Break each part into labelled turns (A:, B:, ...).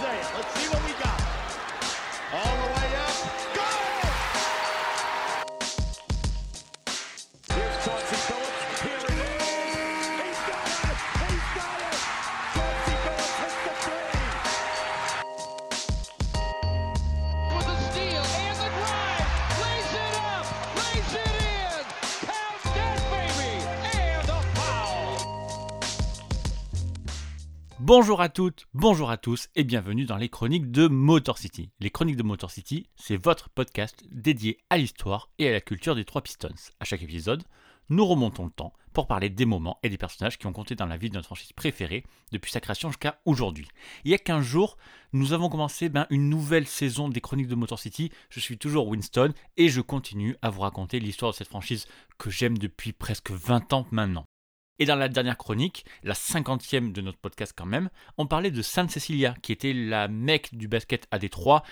A: say it. Let's see what
B: Bonjour à toutes, bonjour à tous et bienvenue dans les chroniques de Motor City. Les chroniques de Motor City, c'est votre podcast dédié à l'histoire et à la culture des trois Pistons. À chaque épisode, nous remontons le temps pour parler des moments et des personnages qui ont compté dans la vie de notre franchise préférée depuis sa création jusqu'à aujourd'hui. Il y a 15 jours, nous avons commencé ben, une nouvelle saison des chroniques de Motor City. Je suis toujours Winston et je continue à vous raconter l'histoire de cette franchise que j'aime depuis presque 20 ans maintenant. Et dans la dernière chronique, la cinquantième de notre podcast quand même, on parlait de San Cecilia, qui était la mecque du basket à Détroit,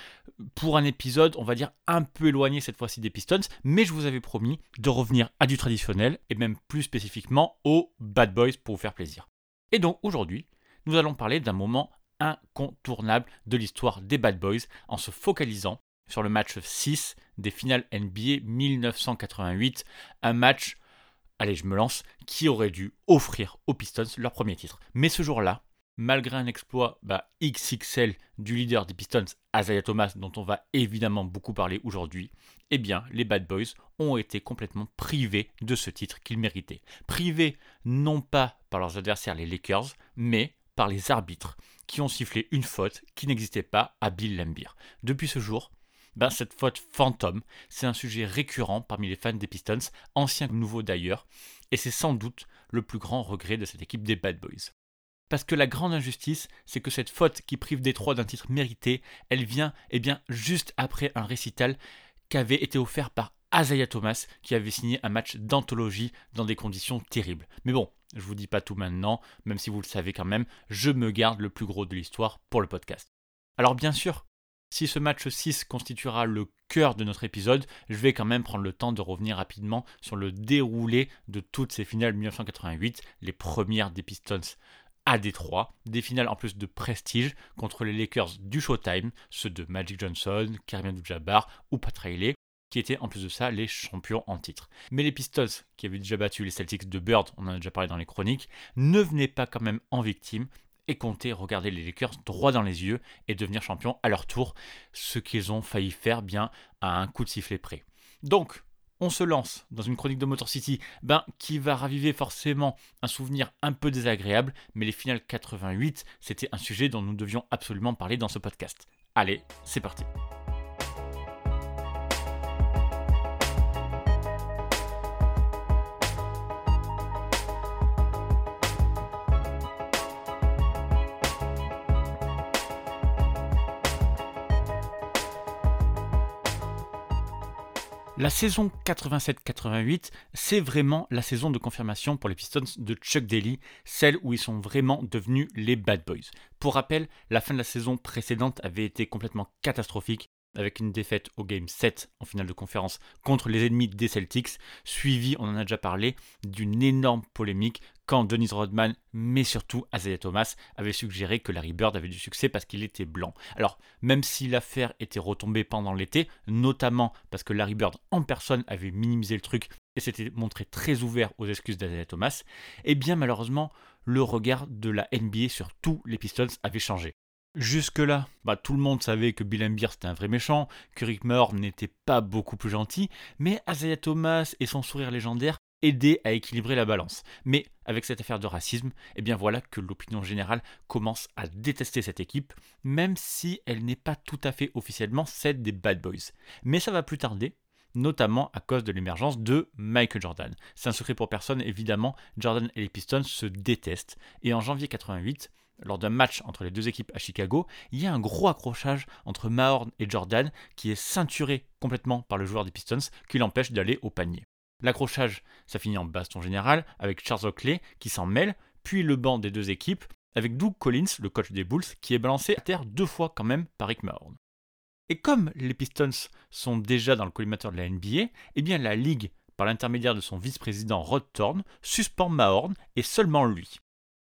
B: pour un épisode, on va dire, un peu éloigné cette fois-ci des Pistons, mais je vous avais promis de revenir à du traditionnel, et même plus spécifiquement aux Bad Boys pour vous faire plaisir. Et donc aujourd'hui, nous allons parler d'un moment incontournable de l'histoire des Bad Boys, en se focalisant sur le match 6 des finales NBA 1988, un match allez, je me lance, qui aurait dû offrir aux Pistons leur premier titre? Mais ce jour-là, malgré un exploit bah, XXL du leader des Pistons, Isaiah Thomas, dont on va évidemment beaucoup parler aujourd'hui, eh bien, les Bad Boys ont été complètement privés de ce titre qu'ils méritaient. Privés non pas par leurs adversaires les Lakers, mais par les arbitres, qui ont sifflé une faute qui n'existait pas à Bill Laimbeer. Depuis ce jour, ben, cette faute fantôme, c'est un sujet récurrent parmi les fans des Pistons, anciens comme nouveaux d'ailleurs, et c'est sans doute le plus grand regret de cette équipe des Bad Boys. Parce que la grande injustice, c'est que cette faute qui prive Détroit d'un titre mérité, elle vient eh bien, juste après un récital qui avait été offert par Isaiah Thomas, qui avait signé un match d'anthologie dans des conditions terribles. Mais bon, je vous dis pas tout maintenant, même si vous le savez quand même, je me garde le plus gros de l'histoire pour le podcast. Alors bien sûr, si ce match 6 constituera le cœur de notre épisode, je vais quand même prendre le temps de revenir rapidement sur le déroulé de toutes ces finales 1988, les premières des Pistons à Détroit, des finales en plus de prestige contre les Lakers du Showtime, ceux de Magic Johnson, Kareem Abdul-Jabbar ou Pat qui étaient en plus de ça les champions en titre. Mais les Pistons, qui avaient déjà battu les Celtics de Bird, on en a déjà parlé dans les chroniques, ne venaient pas quand même en victime et comptaient regarder les Lakers droit dans les yeux et devenir champions à leur tour, ce qu'ils ont failli faire bien à un coup de sifflet près. Donc, on se lance dans une chronique de Motor City ben, qui va raviver forcément un souvenir un peu désagréable, mais les finales 88, c'était un sujet dont nous devions absolument parler dans ce podcast. Allez, c'est parti. La saison 87-88, c'est vraiment la saison de confirmation pour les Pistons de Chuck Daly, celle où ils sont vraiment devenus les Bad Boys. Pour rappel, la fin de la saison précédente avait été complètement catastrophique, avec une défaite au Game 7 en finale de conférence contre les ennemis des Celtics, suivie, on en a déjà parlé, d'une énorme polémique quand Dennis Rodman, mais surtout Isaiah Thomas, avait suggéré que Larry Bird avait du succès parce qu'il était blanc. Alors, même si l'affaire était retombée pendant l'été, notamment parce que Larry Bird en personne avait minimisé le truc et s'était montré très ouvert aux excuses d'Isaiah Thomas, eh bien malheureusement, le regard de la NBA sur tous les Pistons avait changé. Jusque-là, bah, tout le monde savait que Bill Embiid c'était un vrai méchant, que Rick Mahorn n'était pas beaucoup plus gentil, mais Isaiah Thomas et son sourire légendaire aidaient à équilibrer la balance. Mais avec cette affaire de racisme, eh bien voilà que l'opinion générale commence à détester cette équipe, même si elle n'est pas tout à fait officiellement celle des Bad Boys. Mais ça va plus tarder, notamment à cause de l'émergence de Michael Jordan. C'est un secret pour personne, évidemment, Jordan et les Pistons se détestent, et en janvier 88, lors d'un match entre les deux équipes à Chicago, il y a un gros accrochage entre Mahorn et Jordan qui est ceinturé complètement par le joueur des Pistons qui l'empêche d'aller au panier. L'accrochage, ça finit en baston général avec Charles Oakley qui s'en mêle, puis le banc des deux équipes avec Doug Collins, le coach des Bulls, qui est balancé à terre deux fois quand même par Rick Mahorn. Et comme les Pistons sont déjà dans le collimateur de la NBA, eh bien la Ligue, par l'intermédiaire de son vice-président Rod Thorne, suspend Mahorn et seulement lui.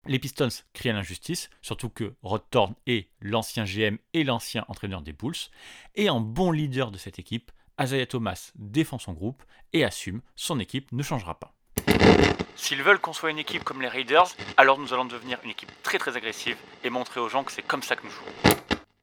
B: Les Pistons crient à l'injustice, surtout que Rod Thorne est l'ancien GM et l'ancien entraîneur des Bulls, et en bon leader de cette équipe, Isaiah Thomas défend son groupe et assume son équipe ne changera pas. S'ils veulent qu'on soit une équipe comme les Raiders, alors nous allons devenir une équipe très très agressive et montrer aux gens que c'est comme ça que nous jouons.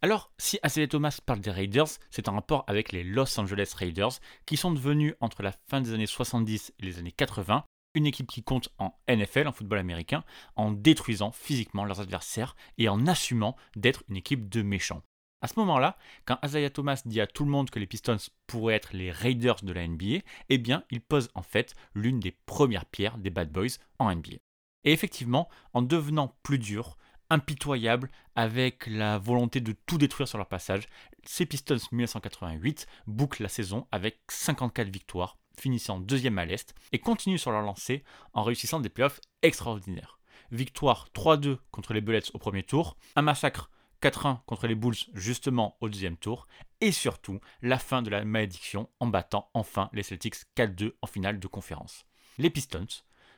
B: Alors, si Isaiah Thomas parle des Raiders, c'est en rapport avec les Los Angeles Raiders, qui sont devenus entre la fin des années 70 et les années 80 une équipe qui compte en NFL, en football américain, en détruisant physiquement leurs adversaires et en assumant d'être une équipe de méchants. À ce moment-là, quand Isaiah Thomas dit à tout le monde que les Pistons pourraient être les Raiders de la NBA, eh bien, il pose en fait l'une des premières pierres des Bad Boys en NBA. Et effectivement, en devenant plus dur, impitoyable, avec la volonté de tout détruire sur leur passage, ces Pistons 1988 bouclent la saison avec 54 victoires, finissant deuxième à l'Est, et continuent sur leur lancée en réussissant des playoffs extraordinaires. Victoire 3-2 contre les Bullets au premier tour, un massacre 4-1 contre les Bulls justement au deuxième tour, et surtout la fin de la malédiction en battant enfin les Celtics 4-2 en finale de conférence. Les Pistons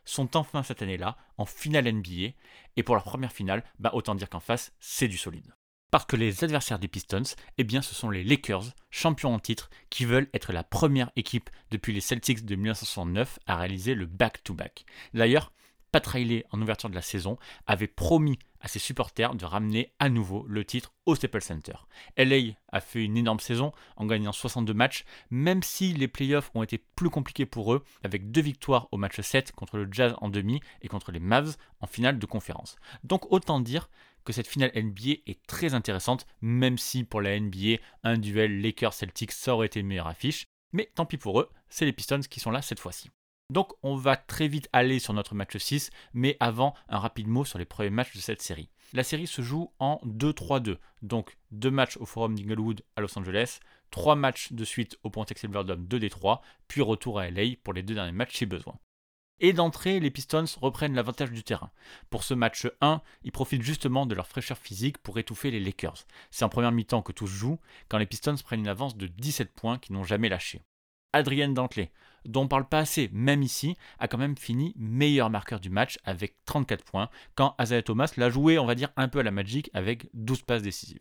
B: sont enfin cette année-là en finale NBA, et pour leur première finale, bah autant dire qu'en face, c'est du solide. Parce que les adversaires des Pistons, eh bien ce sont les Lakers, champions en titre, qui veulent être la première équipe depuis les Celtics de 1969 à réaliser le back-to-back. D'ailleurs, Pat Riley, en ouverture de la saison, avait promis à ses supporters de ramener à nouveau le titre au Staples Center. LA a fait une énorme saison en gagnant 62 matchs, même si les playoffs ont été plus compliqués pour eux, avec deux victoires au match 7 contre le Jazz en demi et contre les Mavs en finale de conférence. Donc autant dire que cette finale NBA est très intéressante, même si pour la NBA, un duel Lakers-Celtics, ça aurait été une meilleure affiche. Mais tant pis pour eux, c'est les Pistons qui sont là cette fois-ci. Donc on va très vite aller sur notre match 6, mais avant, un rapide mot sur les premiers matchs de cette série. La série se joue en 2-3-2, donc deux matchs au Forum d'Inglewood à Los Angeles, trois matchs de suite au Pontex Silverdome de Détroit, puis retour à LA pour les deux derniers matchs si besoin. Et d'entrée, les Pistons reprennent l'avantage du terrain. Pour ce match 1, ils profitent justement de leur fraîcheur physique pour étouffer les Lakers. C'est en première mi-temps que tout se joue, quand les Pistons prennent une avance de 17 points qui n'ont jamais lâché. Adrienne Dantley, dont on parle pas assez, même ici, a quand même fini meilleur marqueur du match avec 34 points, quand Isaiah Thomas l'a joué, on va dire, un peu à la Magic avec 12 passes décisives.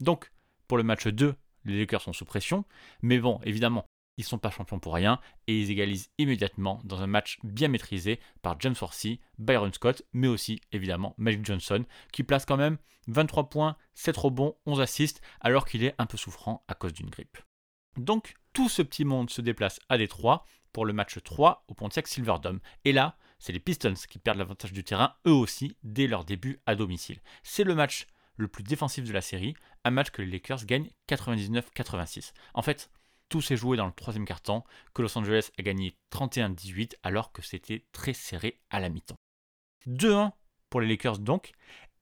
B: Donc, pour le match 2, les Lakers sont sous pression, mais bon, évidemment, ils ne sont pas champions pour rien et ils égalisent immédiatement dans un match bien maîtrisé par James Forsey, Byron Scott, mais aussi évidemment Magic Johnson qui place quand même 23 points, 7 rebonds, 11 assists alors qu'il est un peu souffrant à cause d'une grippe. Donc tout ce petit monde se déplace à Détroit pour le match 3 au Pontiac Silverdome. Et là, c'est les Pistons qui perdent l'avantage du terrain eux aussi dès leur début à domicile. C'est le match le plus défensif de la série, un match que les Lakers gagnent 99-86. En fait, tout s'est joué dans le troisième quart-temps, que Los Angeles a gagné 31-18 alors que c'était très serré à la mi-temps. 2-1 pour les Lakers donc,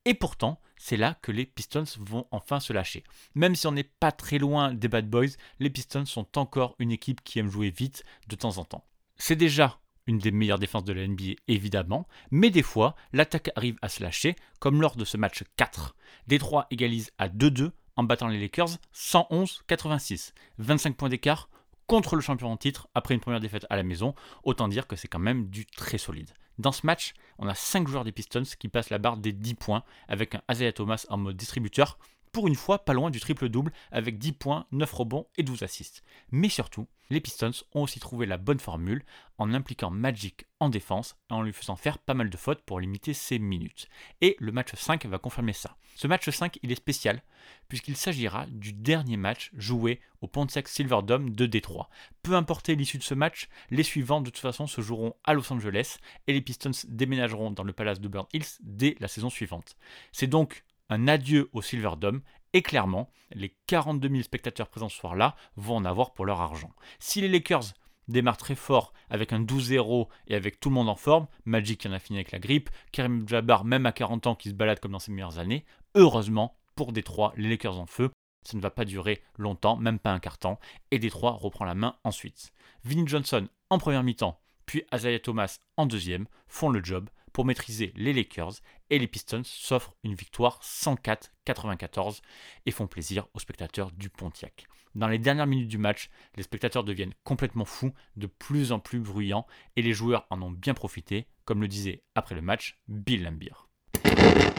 B: et pourtant, c'est là que les Pistons vont enfin se lâcher. Même si on n'est pas très loin des Bad Boys, les Pistons sont encore une équipe qui aime jouer vite de temps en temps. C'est déjà une des meilleures défenses de la NBA évidemment, mais des fois, l'attaque arrive à se lâcher, comme lors de ce match 4. Détroit égalise à 2-2 en battant les Lakers 111-86. 25 points d'écart contre le champion en titre après une première défaite à la maison. Autant dire que c'est quand même du très solide. Dans ce match, on a 5 joueurs des Pistons qui passent la barre des 10 points avec un Isaiah Thomas en mode distributeur pour une fois pas loin du triple-double avec 10 points, 9 rebonds et 12 assists. Mais surtout, les Pistons ont aussi trouvé la bonne formule en impliquant Magic en défense et en lui faisant faire pas mal de fautes pour limiter ses minutes. Et le match 5 va confirmer ça. Ce match 5, il est spécial puisqu'il s'agira du dernier match joué au Pontiac Silverdome de Détroit. Peu importe l'issue de ce match, les suivants de toute façon se joueront à Los Angeles et les Pistons déménageront dans le palace de Burn Hills dès la saison suivante. C'est donc un adieu au Silverdome et clairement, les 42 000 spectateurs présents ce soir-là vont en avoir pour leur argent. Si les Lakers démarrent très fort avec un 12-0 et avec tout le monde en forme, Magic qui en a fini avec la grippe, Karim Jabbar même à 40 ans qui se balade comme dans ses meilleures années, heureusement pour Détroit, les Lakers en feu, ça ne va pas durer longtemps, même pas un quart temps, et Détroit reprend la main ensuite. Vinnie Johnson en première mi-temps, puis Isaiah Thomas en deuxième, font le job, pour maîtriser les Lakers et les Pistons s'offrent une victoire 104-94 et font plaisir aux spectateurs du Pontiac. Dans les dernières minutes du match, les spectateurs deviennent complètement fous, de plus en plus bruyants et les joueurs en ont bien profité, comme le disait après le match Bill Lambier.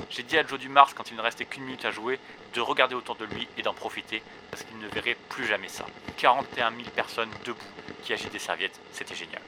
B: J'ai dit à Joe Dumars quand il ne restait qu'une minute à jouer de regarder autour de lui et d'en profiter parce qu'il ne verrait plus jamais ça. 41 000 personnes debout qui agitent des serviettes, c'était génial.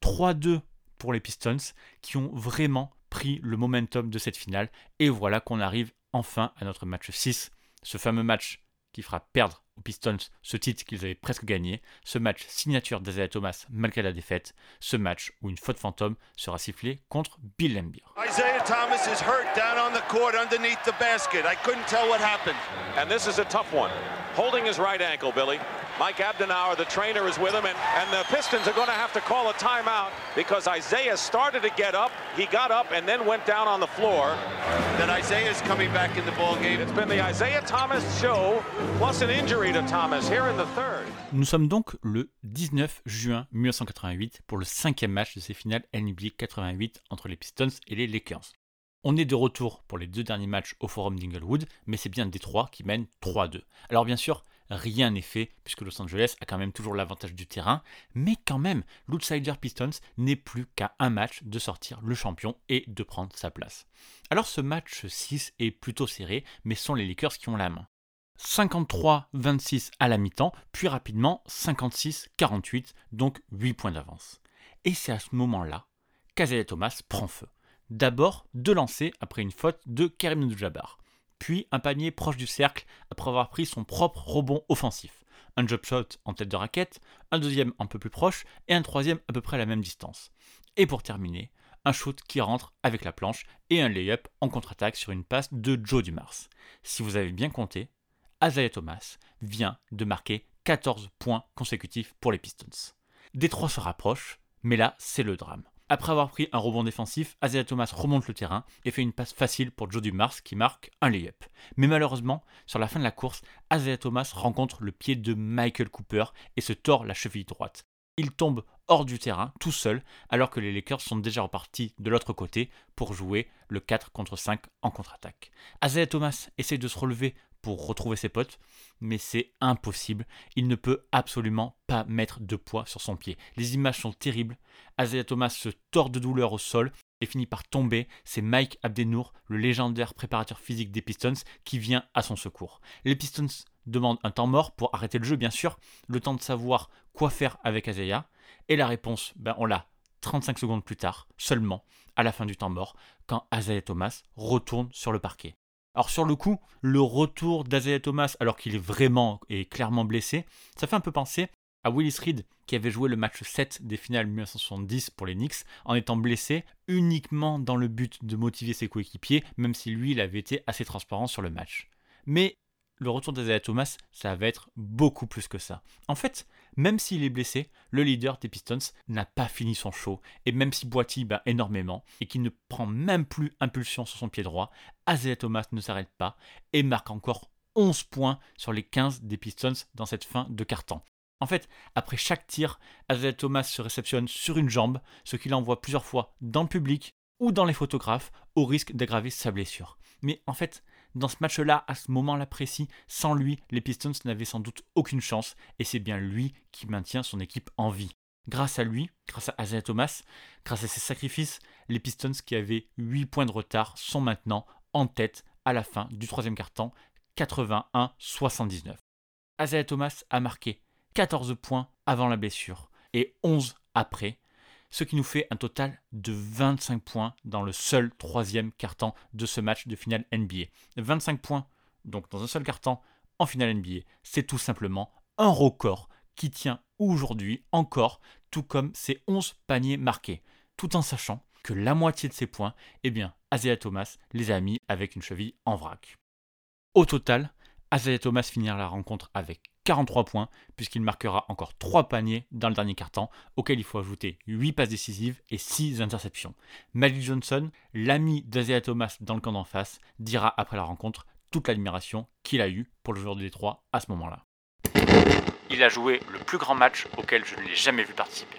B: 3-2 pour les Pistons qui ont vraiment pris le momentum de cette finale et voilà qu'on arrive enfin à notre match 6, ce fameux match qui fera perdre aux Pistons ce titre qu'ils avaient presque gagné, ce match signature d'Isaiah Thomas malgré la défaite, ce match où une faute fantôme sera sifflée contre Bill Lambier.
C: Isaiah Thomas is hurt down on the court underneath the basket. I couldn't tell what happened.
A: And this is a tough one. Holding his right ankle, Billy. Mike Abdenauer, the trainer, is with him, and, and the Pistons are going to have to call a timeout because Isaiah started to get up. He got up and then went down on the floor.
C: That Isaiah's coming back in the ball game.
A: It's been the Isaiah Thomas show, plus an injury to Thomas here in the third.
B: Nous sommes donc le 19 juin 1988 pour le cinquième match de ces finales NBA 88 entre les Pistons et les Lakers. On est de retour pour les deux derniers matchs au Forum d'Inglewood, mais c'est bien Détroit qui mène 3-2. Alors bien sûr, rien n'est fait puisque Los Angeles a quand même toujours l'avantage du terrain, mais quand même, l'outsider Pistons n'est plus qu'à un match de sortir le champion et de prendre sa place. Alors ce match 6 est plutôt serré, mais sont les Lakers qui ont la main. 53-26 à la mi-temps, puis rapidement 56-48, donc 8 points d'avance. Et c'est à ce moment-là qu'Azaya Thomas prend feu. D'abord deux lancers après une faute de Karim Abdul-Jabbar, puis un panier proche du cercle après avoir pris son propre rebond offensif. Un jump shot en tête de raquette, un deuxième un peu plus proche et un troisième à peu près à la même distance. Et pour terminer, un shoot qui rentre avec la planche et un layup en contre-attaque sur une passe de Joe Dumars. Si vous avez bien compté, Isaiah Thomas vient de marquer 14 points consécutifs pour les Pistons. Détroit se rapproche, mais là, c'est le drame. Après avoir pris un rebond défensif, Isaiah Thomas remonte le terrain et fait une passe facile pour Joe Dumars qui marque un layup. Mais malheureusement, sur la fin de la course, Isaiah Thomas rencontre le pied de Michael Cooper et se tord la cheville droite. Il tombe hors du terrain tout seul alors que les Lakers sont déjà repartis de l'autre côté pour jouer le 4 contre 5 en contre-attaque. Isaiah Thomas essaie de se relever retrouver ses potes, mais c'est impossible. Il ne peut absolument pas mettre de poids sur son pied. Les images sont terribles. Isaiah Thomas se tord de douleur au sol et finit par tomber. C'est Mike Abdenour, le légendaire préparateur physique des Pistons, qui vient à son secours. Les Pistons demandent un temps mort pour arrêter le jeu, bien sûr, le temps de savoir quoi faire avec Isaiah. Et la réponse, ben, on l'a 35 secondes plus tard, seulement, à la fin du temps mort, quand Isaiah Thomas retourne sur le parquet. Alors sur le coup, le retour d'Azaya Thomas alors qu'il est vraiment et clairement blessé, ça fait un peu penser à Willis Reed qui avait joué le match 7 des finales 1970 pour les Knicks en étant blessé uniquement dans le but de motiver ses coéquipiers, même si lui il avait été assez transparent sur le match. Mais le retour d'Azaya Thomas, ça va être beaucoup plus que ça. En fait, même s'il est blessé, le leader des Pistons n'a pas fini son show, et même si Boiti bat énormément, et qu'il ne prend même plus impulsion sur son pied droit, Azaya Thomas ne s'arrête pas, et marque encore 11 points sur les 15 des Pistons dans cette fin de carton. En fait, après chaque tir, Azaya Thomas se réceptionne sur une jambe, ce qui l'envoie plusieurs fois dans le public ou dans les photographes, au risque d'aggraver sa blessure. Mais en fait, dans ce match-là, à ce moment-là précis, sans lui, les Pistons n'avaient sans doute aucune chance, et c'est bien lui qui maintient son équipe en vie. Grâce à lui, grâce à Isaiah Thomas, grâce à ses sacrifices, les Pistons qui avaient 8 points de retard sont maintenant en tête à la fin du troisième quart-temps, 81-79. Isaiah Thomas a marqué 14 points avant la blessure et 11 après, ce qui nous fait un total de 25 points dans le seul troisième carton de ce match de finale NBA. 25 points, donc dans un seul carton en finale NBA, c'est tout simplement un record qui tient aujourd'hui encore, tout comme ses 11 paniers marqués, tout en sachant que la moitié de ces points, eh bien, Isaiah Thomas les a mis avec une cheville en vrac. Au total, Isaiah Thomas finira la rencontre avec 43 points, puisqu'il marquera encore 3 paniers dans le dernier quart-temps, auquel il faut ajouter 8 passes décisives et 6 interceptions. Magic Johnson, l'ami d'Isaiah Thomas dans le camp d'en face, dira après la rencontre toute l'admiration qu'il a eue pour le joueur de Détroit à ce moment-là. Il a joué le plus grand match auquel je ne l'ai jamais vu participer.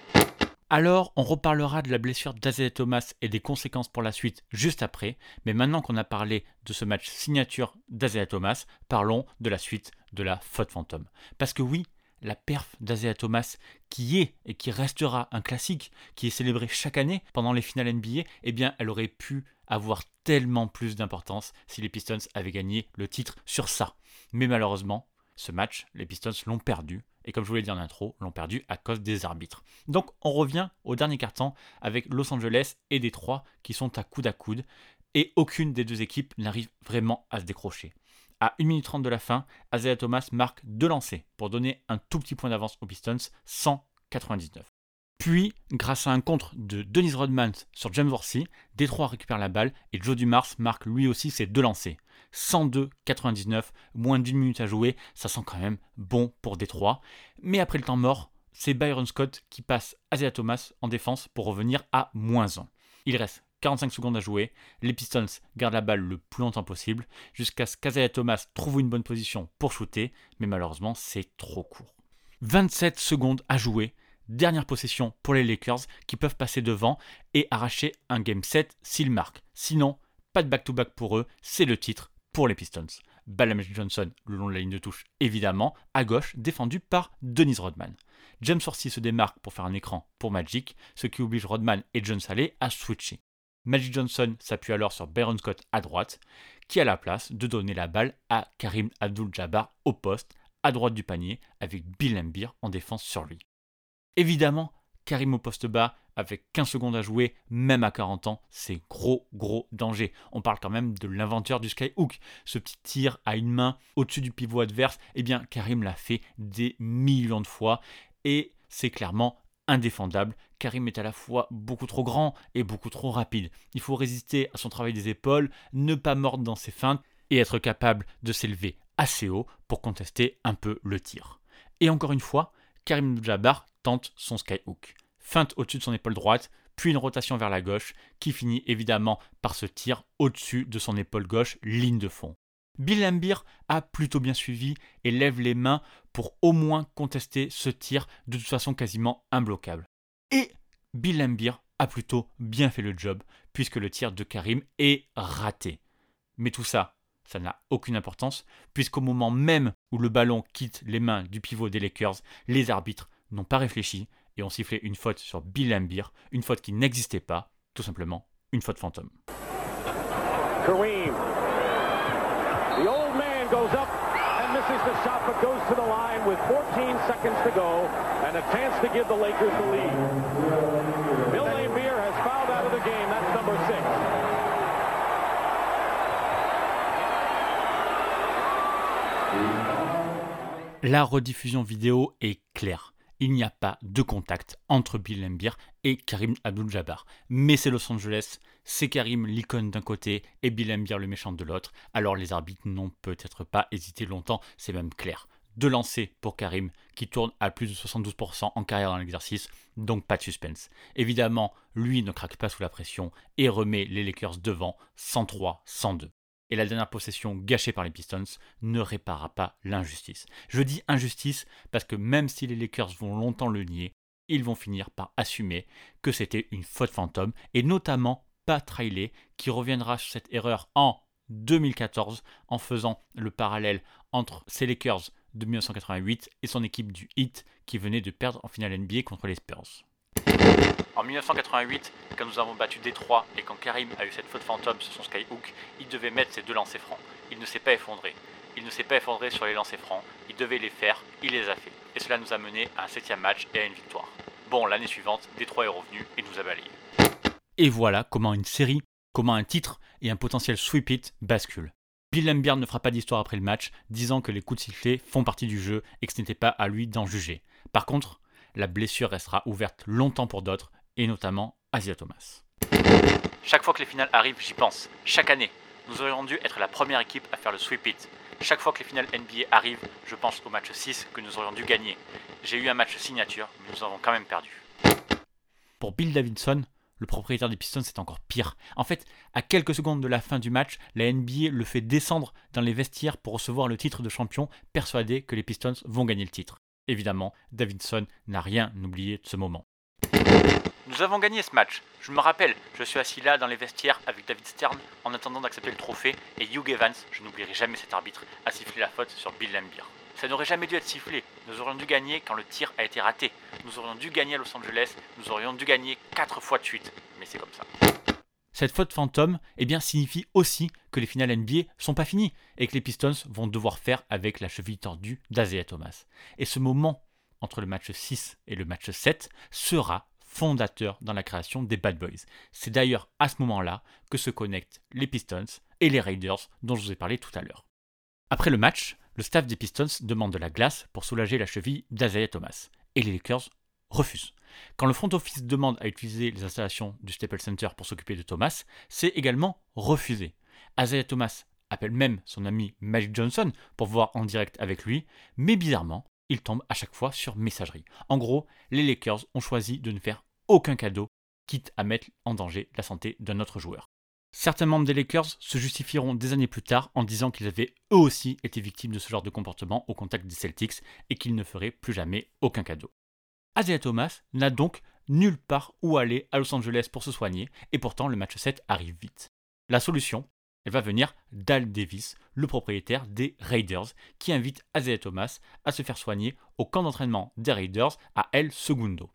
B: Alors, on reparlera de la blessure d'Azea Thomas et des conséquences pour la suite juste après, mais maintenant qu'on a parlé de ce match signature d'Azea Thomas, parlons de la suite de la faute fantôme. Parce que oui, la perf d'Azea Thomas, qui est et qui restera un classique, qui est célébré chaque année pendant les finales NBA, eh bien, elle aurait pu avoir tellement plus d'importance si les Pistons avaient gagné le titre sur ça. Mais malheureusement, ce match, les Pistons l'ont perdu. Et comme je vous l'ai dit en intro, l'ont perdu à cause des arbitres. Donc on revient au dernier quart-temps avec Los Angeles et Détroit qui sont à coude à coude. Et aucune des deux équipes n'arrive vraiment à se décrocher. À 1 minute 30 de la fin, Azea Thomas marque deux lancers pour donner un tout petit point d'avance aux Pistons, 199. Puis, grâce à un contre de Dennis Rodman sur James Worthy, Détroit récupère la balle et Joe Dumars marque lui aussi ses deux lancers. 102-99, moins d'une minute à jouer, ça sent quand même bon pour Détroit. Mais après le temps mort, c'est Byron Scott qui passe Azea Thomas en défense pour revenir à moins 1. Il reste 45 secondes à jouer, les Pistons gardent la balle le plus longtemps possible, jusqu'à ce qu'Azaya Thomas trouve une bonne position pour shooter, mais malheureusement c'est trop court. 27 secondes à jouer, dernière possession pour les Lakers qui peuvent passer devant et arracher un game set s'ils marquent. Sinon, pas de back-to-back pour eux, c'est le titre les Pistons. Balle Johnson le long de la ligne de touche, évidemment, à gauche, défendu par Denise Rodman. James Orsi se démarque pour faire un écran pour Magic, ce qui oblige Rodman et John Saleh à switcher. Magic Johnson s'appuie alors sur Byron Scott à droite, qui a la place de donner la balle à Karim Abdul-Jabbar au poste, à droite du panier, avec Bill Embiid en défense sur lui. Évidemment, Karim au poste bas, avec 15 secondes à jouer, même à 40 ans, c'est gros, gros danger. On parle quand même de l'inventeur du skyhook. Ce petit tir à une main au-dessus du pivot adverse, eh bien, Karim l'a fait des millions de fois. Et c'est clairement indéfendable. Karim est à la fois beaucoup trop grand et beaucoup trop rapide. Il faut résister à son travail des épaules, ne pas mordre dans ses feintes et être capable de s'élever assez haut pour contester un peu le tir. Et encore une fois, Karim Jabbar son skyhook. Feinte au-dessus de son épaule droite, puis une rotation vers la gauche, qui finit évidemment par ce tir au-dessus de son épaule gauche, ligne de fond. Bill Lambir a plutôt bien suivi et lève les mains pour au moins contester ce tir de toute façon quasiment imbloquable. Et Bill Lambir a plutôt bien fait le job puisque le tir de Karim est raté. Mais tout ça, ça n'a aucune importance puisqu'au moment même où le ballon quitte les mains du pivot des Lakers, les arbitres n'ont pas réfléchi et ont sifflé une faute sur Bill Lambir, une faute qui n'existait pas, tout simplement une faute fantôme. The old man goes up and misses the shot, but goes to the line with 14 seconds to go and a chance to give the Lakers the lead. Bill Laimbeer has fouled out of the game. That's number six. La rediffusion vidéo est claire il n'y a pas de contact entre Bill Lambier et Karim Abdul-Jabbar. Mais c'est Los Angeles, c'est Karim l'icône d'un côté et Bill Lambier le méchant de l'autre, alors les arbitres n'ont peut-être pas hésité longtemps, c'est même clair. De lancer pour Karim, qui tourne à plus de 72% en carrière dans l'exercice, donc pas de suspense. Évidemment, lui ne craque pas sous la pression et remet les Lakers devant 103-102 et la dernière possession gâchée par les Pistons ne réparera pas l'injustice. Je dis injustice parce que même si les Lakers vont longtemps le nier, ils vont finir par assumer que c'était une faute fantôme et notamment Pat Riley qui reviendra sur cette erreur en 2014 en faisant le parallèle entre ces Lakers de 1988 et son équipe du Heat qui venait de perdre en finale NBA contre les Spurs. En 1988, quand nous avons battu Détroit et quand Karim a eu cette faute fantôme sur son skyhook, il devait mettre ses deux lancers francs. Il ne s'est pas effondré. Il ne s'est pas effondré sur les lancers francs. Il devait les faire. Il les a fait. Et cela nous a mené à un septième match et à une victoire. Bon, l'année suivante, Détroit est revenu et nous a balayé. Et voilà comment une série, comment un titre et un potentiel sweep it basculent. Bill Lambert ne fera pas d'histoire après le match, disant que les coups de sifflet font partie du jeu et que ce n'était pas à lui d'en juger. Par contre, la blessure restera ouverte longtemps pour d'autres, et notamment Asia Thomas. Chaque fois que les finales arrivent, j'y pense. Chaque année, nous aurions dû être la première équipe à faire le sweep it. Chaque fois que les finales NBA arrivent, je pense au match 6 que nous aurions dû gagner. J'ai eu un match signature, mais nous avons quand même perdu. Pour Bill Davidson, le propriétaire des Pistons, c'est encore pire. En fait, à quelques secondes de la fin du match, la NBA le fait descendre dans les vestiaires pour recevoir le titre de champion, persuadé que les Pistons vont gagner le titre. Évidemment, Davidson n'a rien oublié de ce moment. Nous avons gagné ce match. Je me rappelle, je suis assis là dans les vestiaires avec David Stern en attendant d'accepter le trophée et Hugh Evans, je n'oublierai jamais cet arbitre, a sifflé la faute sur Bill Lambier. Ça n'aurait jamais dû être sifflé. Nous aurions dû gagner quand le tir a été raté. Nous aurions dû gagner à Los Angeles. Nous aurions dû gagner 4 fois de suite. Mais c'est comme ça. Cette faute fantôme eh bien, signifie aussi que les finales NBA sont pas finies et que les Pistons vont devoir faire avec la cheville tordue d'Azea Thomas. Et ce moment entre le match 6 et le match 7 sera fondateur dans la création des Bad Boys. C'est d'ailleurs à ce moment-là que se connectent les Pistons et les Raiders dont je vous ai parlé tout à l'heure. Après le match, le staff des Pistons demande de la glace pour soulager la cheville d'Azaya Thomas et les Lakers refusent. Quand le front office demande à utiliser les installations du Staples Center pour s'occuper de Thomas, c'est également refusé. Isaiah Thomas appelle même son ami Magic Johnson pour voir en direct avec lui, mais bizarrement, il tombe à chaque fois sur messagerie. En gros, les Lakers ont choisi de ne faire aucun cadeau, quitte à mettre en danger la santé d'un autre joueur. Certains membres des Lakers se justifieront des années plus tard en disant qu'ils avaient eux aussi été victimes de ce genre de comportement au contact des Celtics et qu'ils ne feraient plus jamais aucun cadeau. Isaiah Thomas n'a donc nulle part où aller à Los Angeles pour se soigner, et pourtant le match 7 arrive vite. La solution, elle va venir d'Al Davis, le propriétaire des Raiders, qui invite Isaiah Thomas à se faire soigner au camp d'entraînement des Raiders à El Segundo.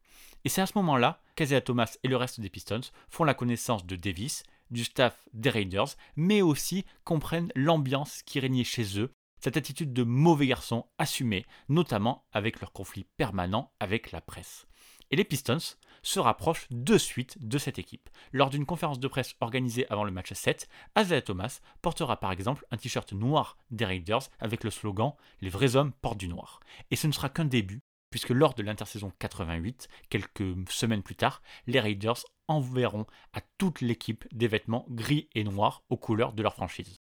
B: Et c'est à ce moment-là qu'Isaiah Thomas et le reste des Pistons font la connaissance de Davis, du staff des Raiders, mais aussi comprennent l'ambiance qui régnait chez eux cette attitude de mauvais garçon assumée, notamment avec leur conflit permanent avec la presse. Et les Pistons se rapprochent de suite de cette équipe. Lors d'une conférence de presse organisée avant le match 7, Isaiah Thomas portera par exemple un t-shirt noir des Raiders avec le slogan Les vrais hommes portent du noir. Et ce ne sera qu'un début, puisque lors de l'intersaison 88, quelques semaines plus tard, les Raiders enverront à toute l'équipe des vêtements gris et noirs aux couleurs de leur franchise.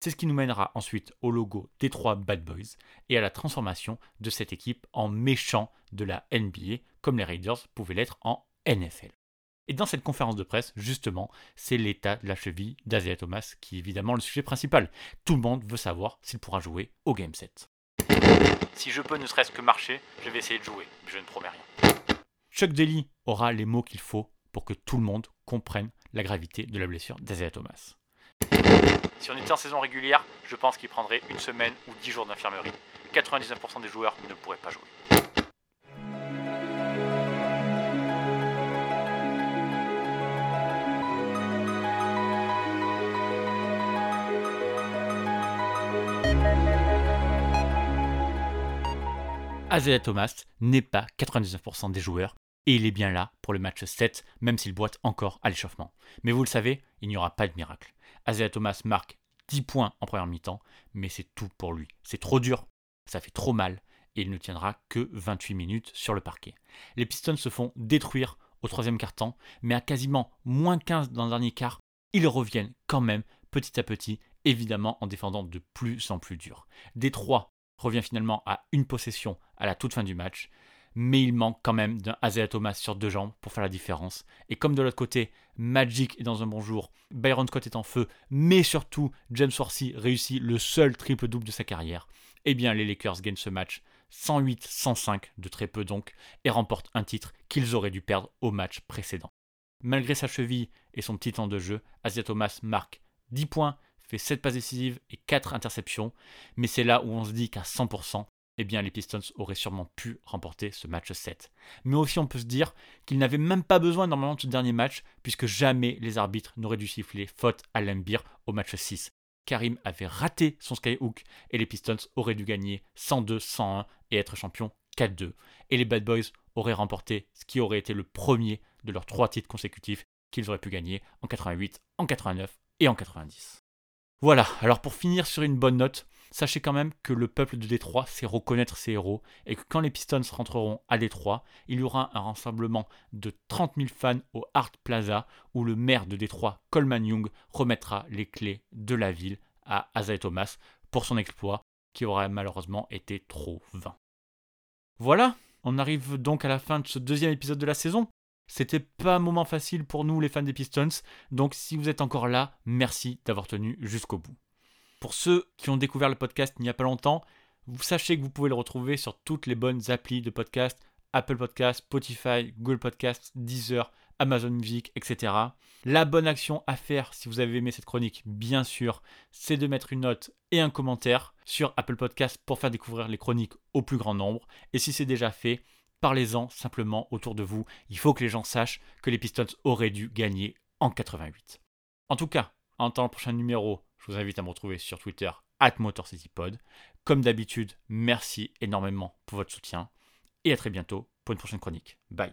B: C'est ce qui nous mènera ensuite au logo des trois Bad Boys et à la transformation de cette équipe en méchant de la NBA, comme les Raiders pouvaient l'être en NFL. Et dans cette conférence de presse, justement, c'est l'état de la cheville d'Azea Thomas qui est évidemment le sujet principal. Tout le monde veut savoir s'il pourra jouer au Game 7. Si je peux ne serait-ce que marcher, je vais essayer de jouer, mais je ne promets rien. Chuck Daly aura les mots qu'il faut pour que tout le monde comprenne la gravité de la blessure d'Azea Thomas. Si on était en saison régulière, je pense qu'il prendrait une semaine ou 10 jours d'infirmerie. 99% des joueurs ne pourraient pas jouer. Azea Thomas n'est pas 99% des joueurs et il est bien là pour le match 7, même s'il boite encore à l'échauffement. Mais vous le savez, il n'y aura pas de miracle. Azea Thomas marque 10 points en première mi-temps, mais c'est tout pour lui. C'est trop dur, ça fait trop mal, et il ne tiendra que 28 minutes sur le parquet. Les Pistons se font détruire au troisième quart-temps, mais à quasiment moins 15 dans le dernier quart, ils reviennent quand même petit à petit, évidemment en défendant de plus en plus dur. Détroit revient finalement à une possession à la toute fin du match, mais il manque quand même d'un Isaiah Thomas sur deux jambes pour faire la différence. Et comme de l'autre côté, Magic est dans un bon jour, Byron Scott est en feu, mais surtout James Worthy réussit le seul triple-double de sa carrière, eh bien les Lakers gagnent ce match 108-105 de très peu donc, et remportent un titre qu'ils auraient dû perdre au match précédent. Malgré sa cheville et son petit temps de jeu, Isaiah Thomas marque 10 points, fait 7 passes décisives et 4 interceptions, mais c'est là où on se dit qu'à 100%, eh bien les Pistons auraient sûrement pu remporter ce match 7. Mais aussi on peut se dire qu'ils n'avaient même pas besoin normalement de ce dernier match, puisque jamais les arbitres n'auraient dû siffler faute à Lambir au match 6. Karim avait raté son skyhook et les Pistons auraient dû gagner 102-101 et être champions 4-2. Et les Bad Boys auraient remporté ce qui aurait été le premier de leurs trois titres consécutifs qu'ils auraient pu gagner en 88, en 89 et en 90. Voilà, alors pour finir sur une bonne note, Sachez quand même que le peuple de Détroit sait reconnaître ses héros et que quand les Pistons rentreront à Détroit, il y aura un rassemblement de 30 000 fans au Art Plaza où le maire de Détroit, Coleman Young, remettra les clés de la ville à Isaiah Thomas pour son exploit qui aurait malheureusement été trop vain. Voilà, on arrive donc à la fin de ce deuxième épisode de la saison. C'était pas un moment facile pour nous les fans des Pistons, donc si vous êtes encore là, merci d'avoir tenu jusqu'au bout. Pour ceux qui ont découvert le podcast il n'y a pas longtemps, vous sachez que vous pouvez le retrouver sur toutes les bonnes applis de podcast Apple Podcast, Spotify, Google Podcast, Deezer, Amazon Music, etc. La bonne action à faire si vous avez aimé cette chronique, bien sûr, c'est de mettre une note et un commentaire sur Apple Podcast pour faire découvrir les chroniques au plus grand nombre. Et si c'est déjà fait, parlez-en simplement autour de vous. Il faut que les gens sachent que les Pistons auraient dû gagner en 88. En tout cas, en attendant le prochain numéro, je vous invite à me retrouver sur Twitter, MotorCityPod. Comme d'habitude, merci énormément pour votre soutien et à très bientôt pour une prochaine chronique. Bye.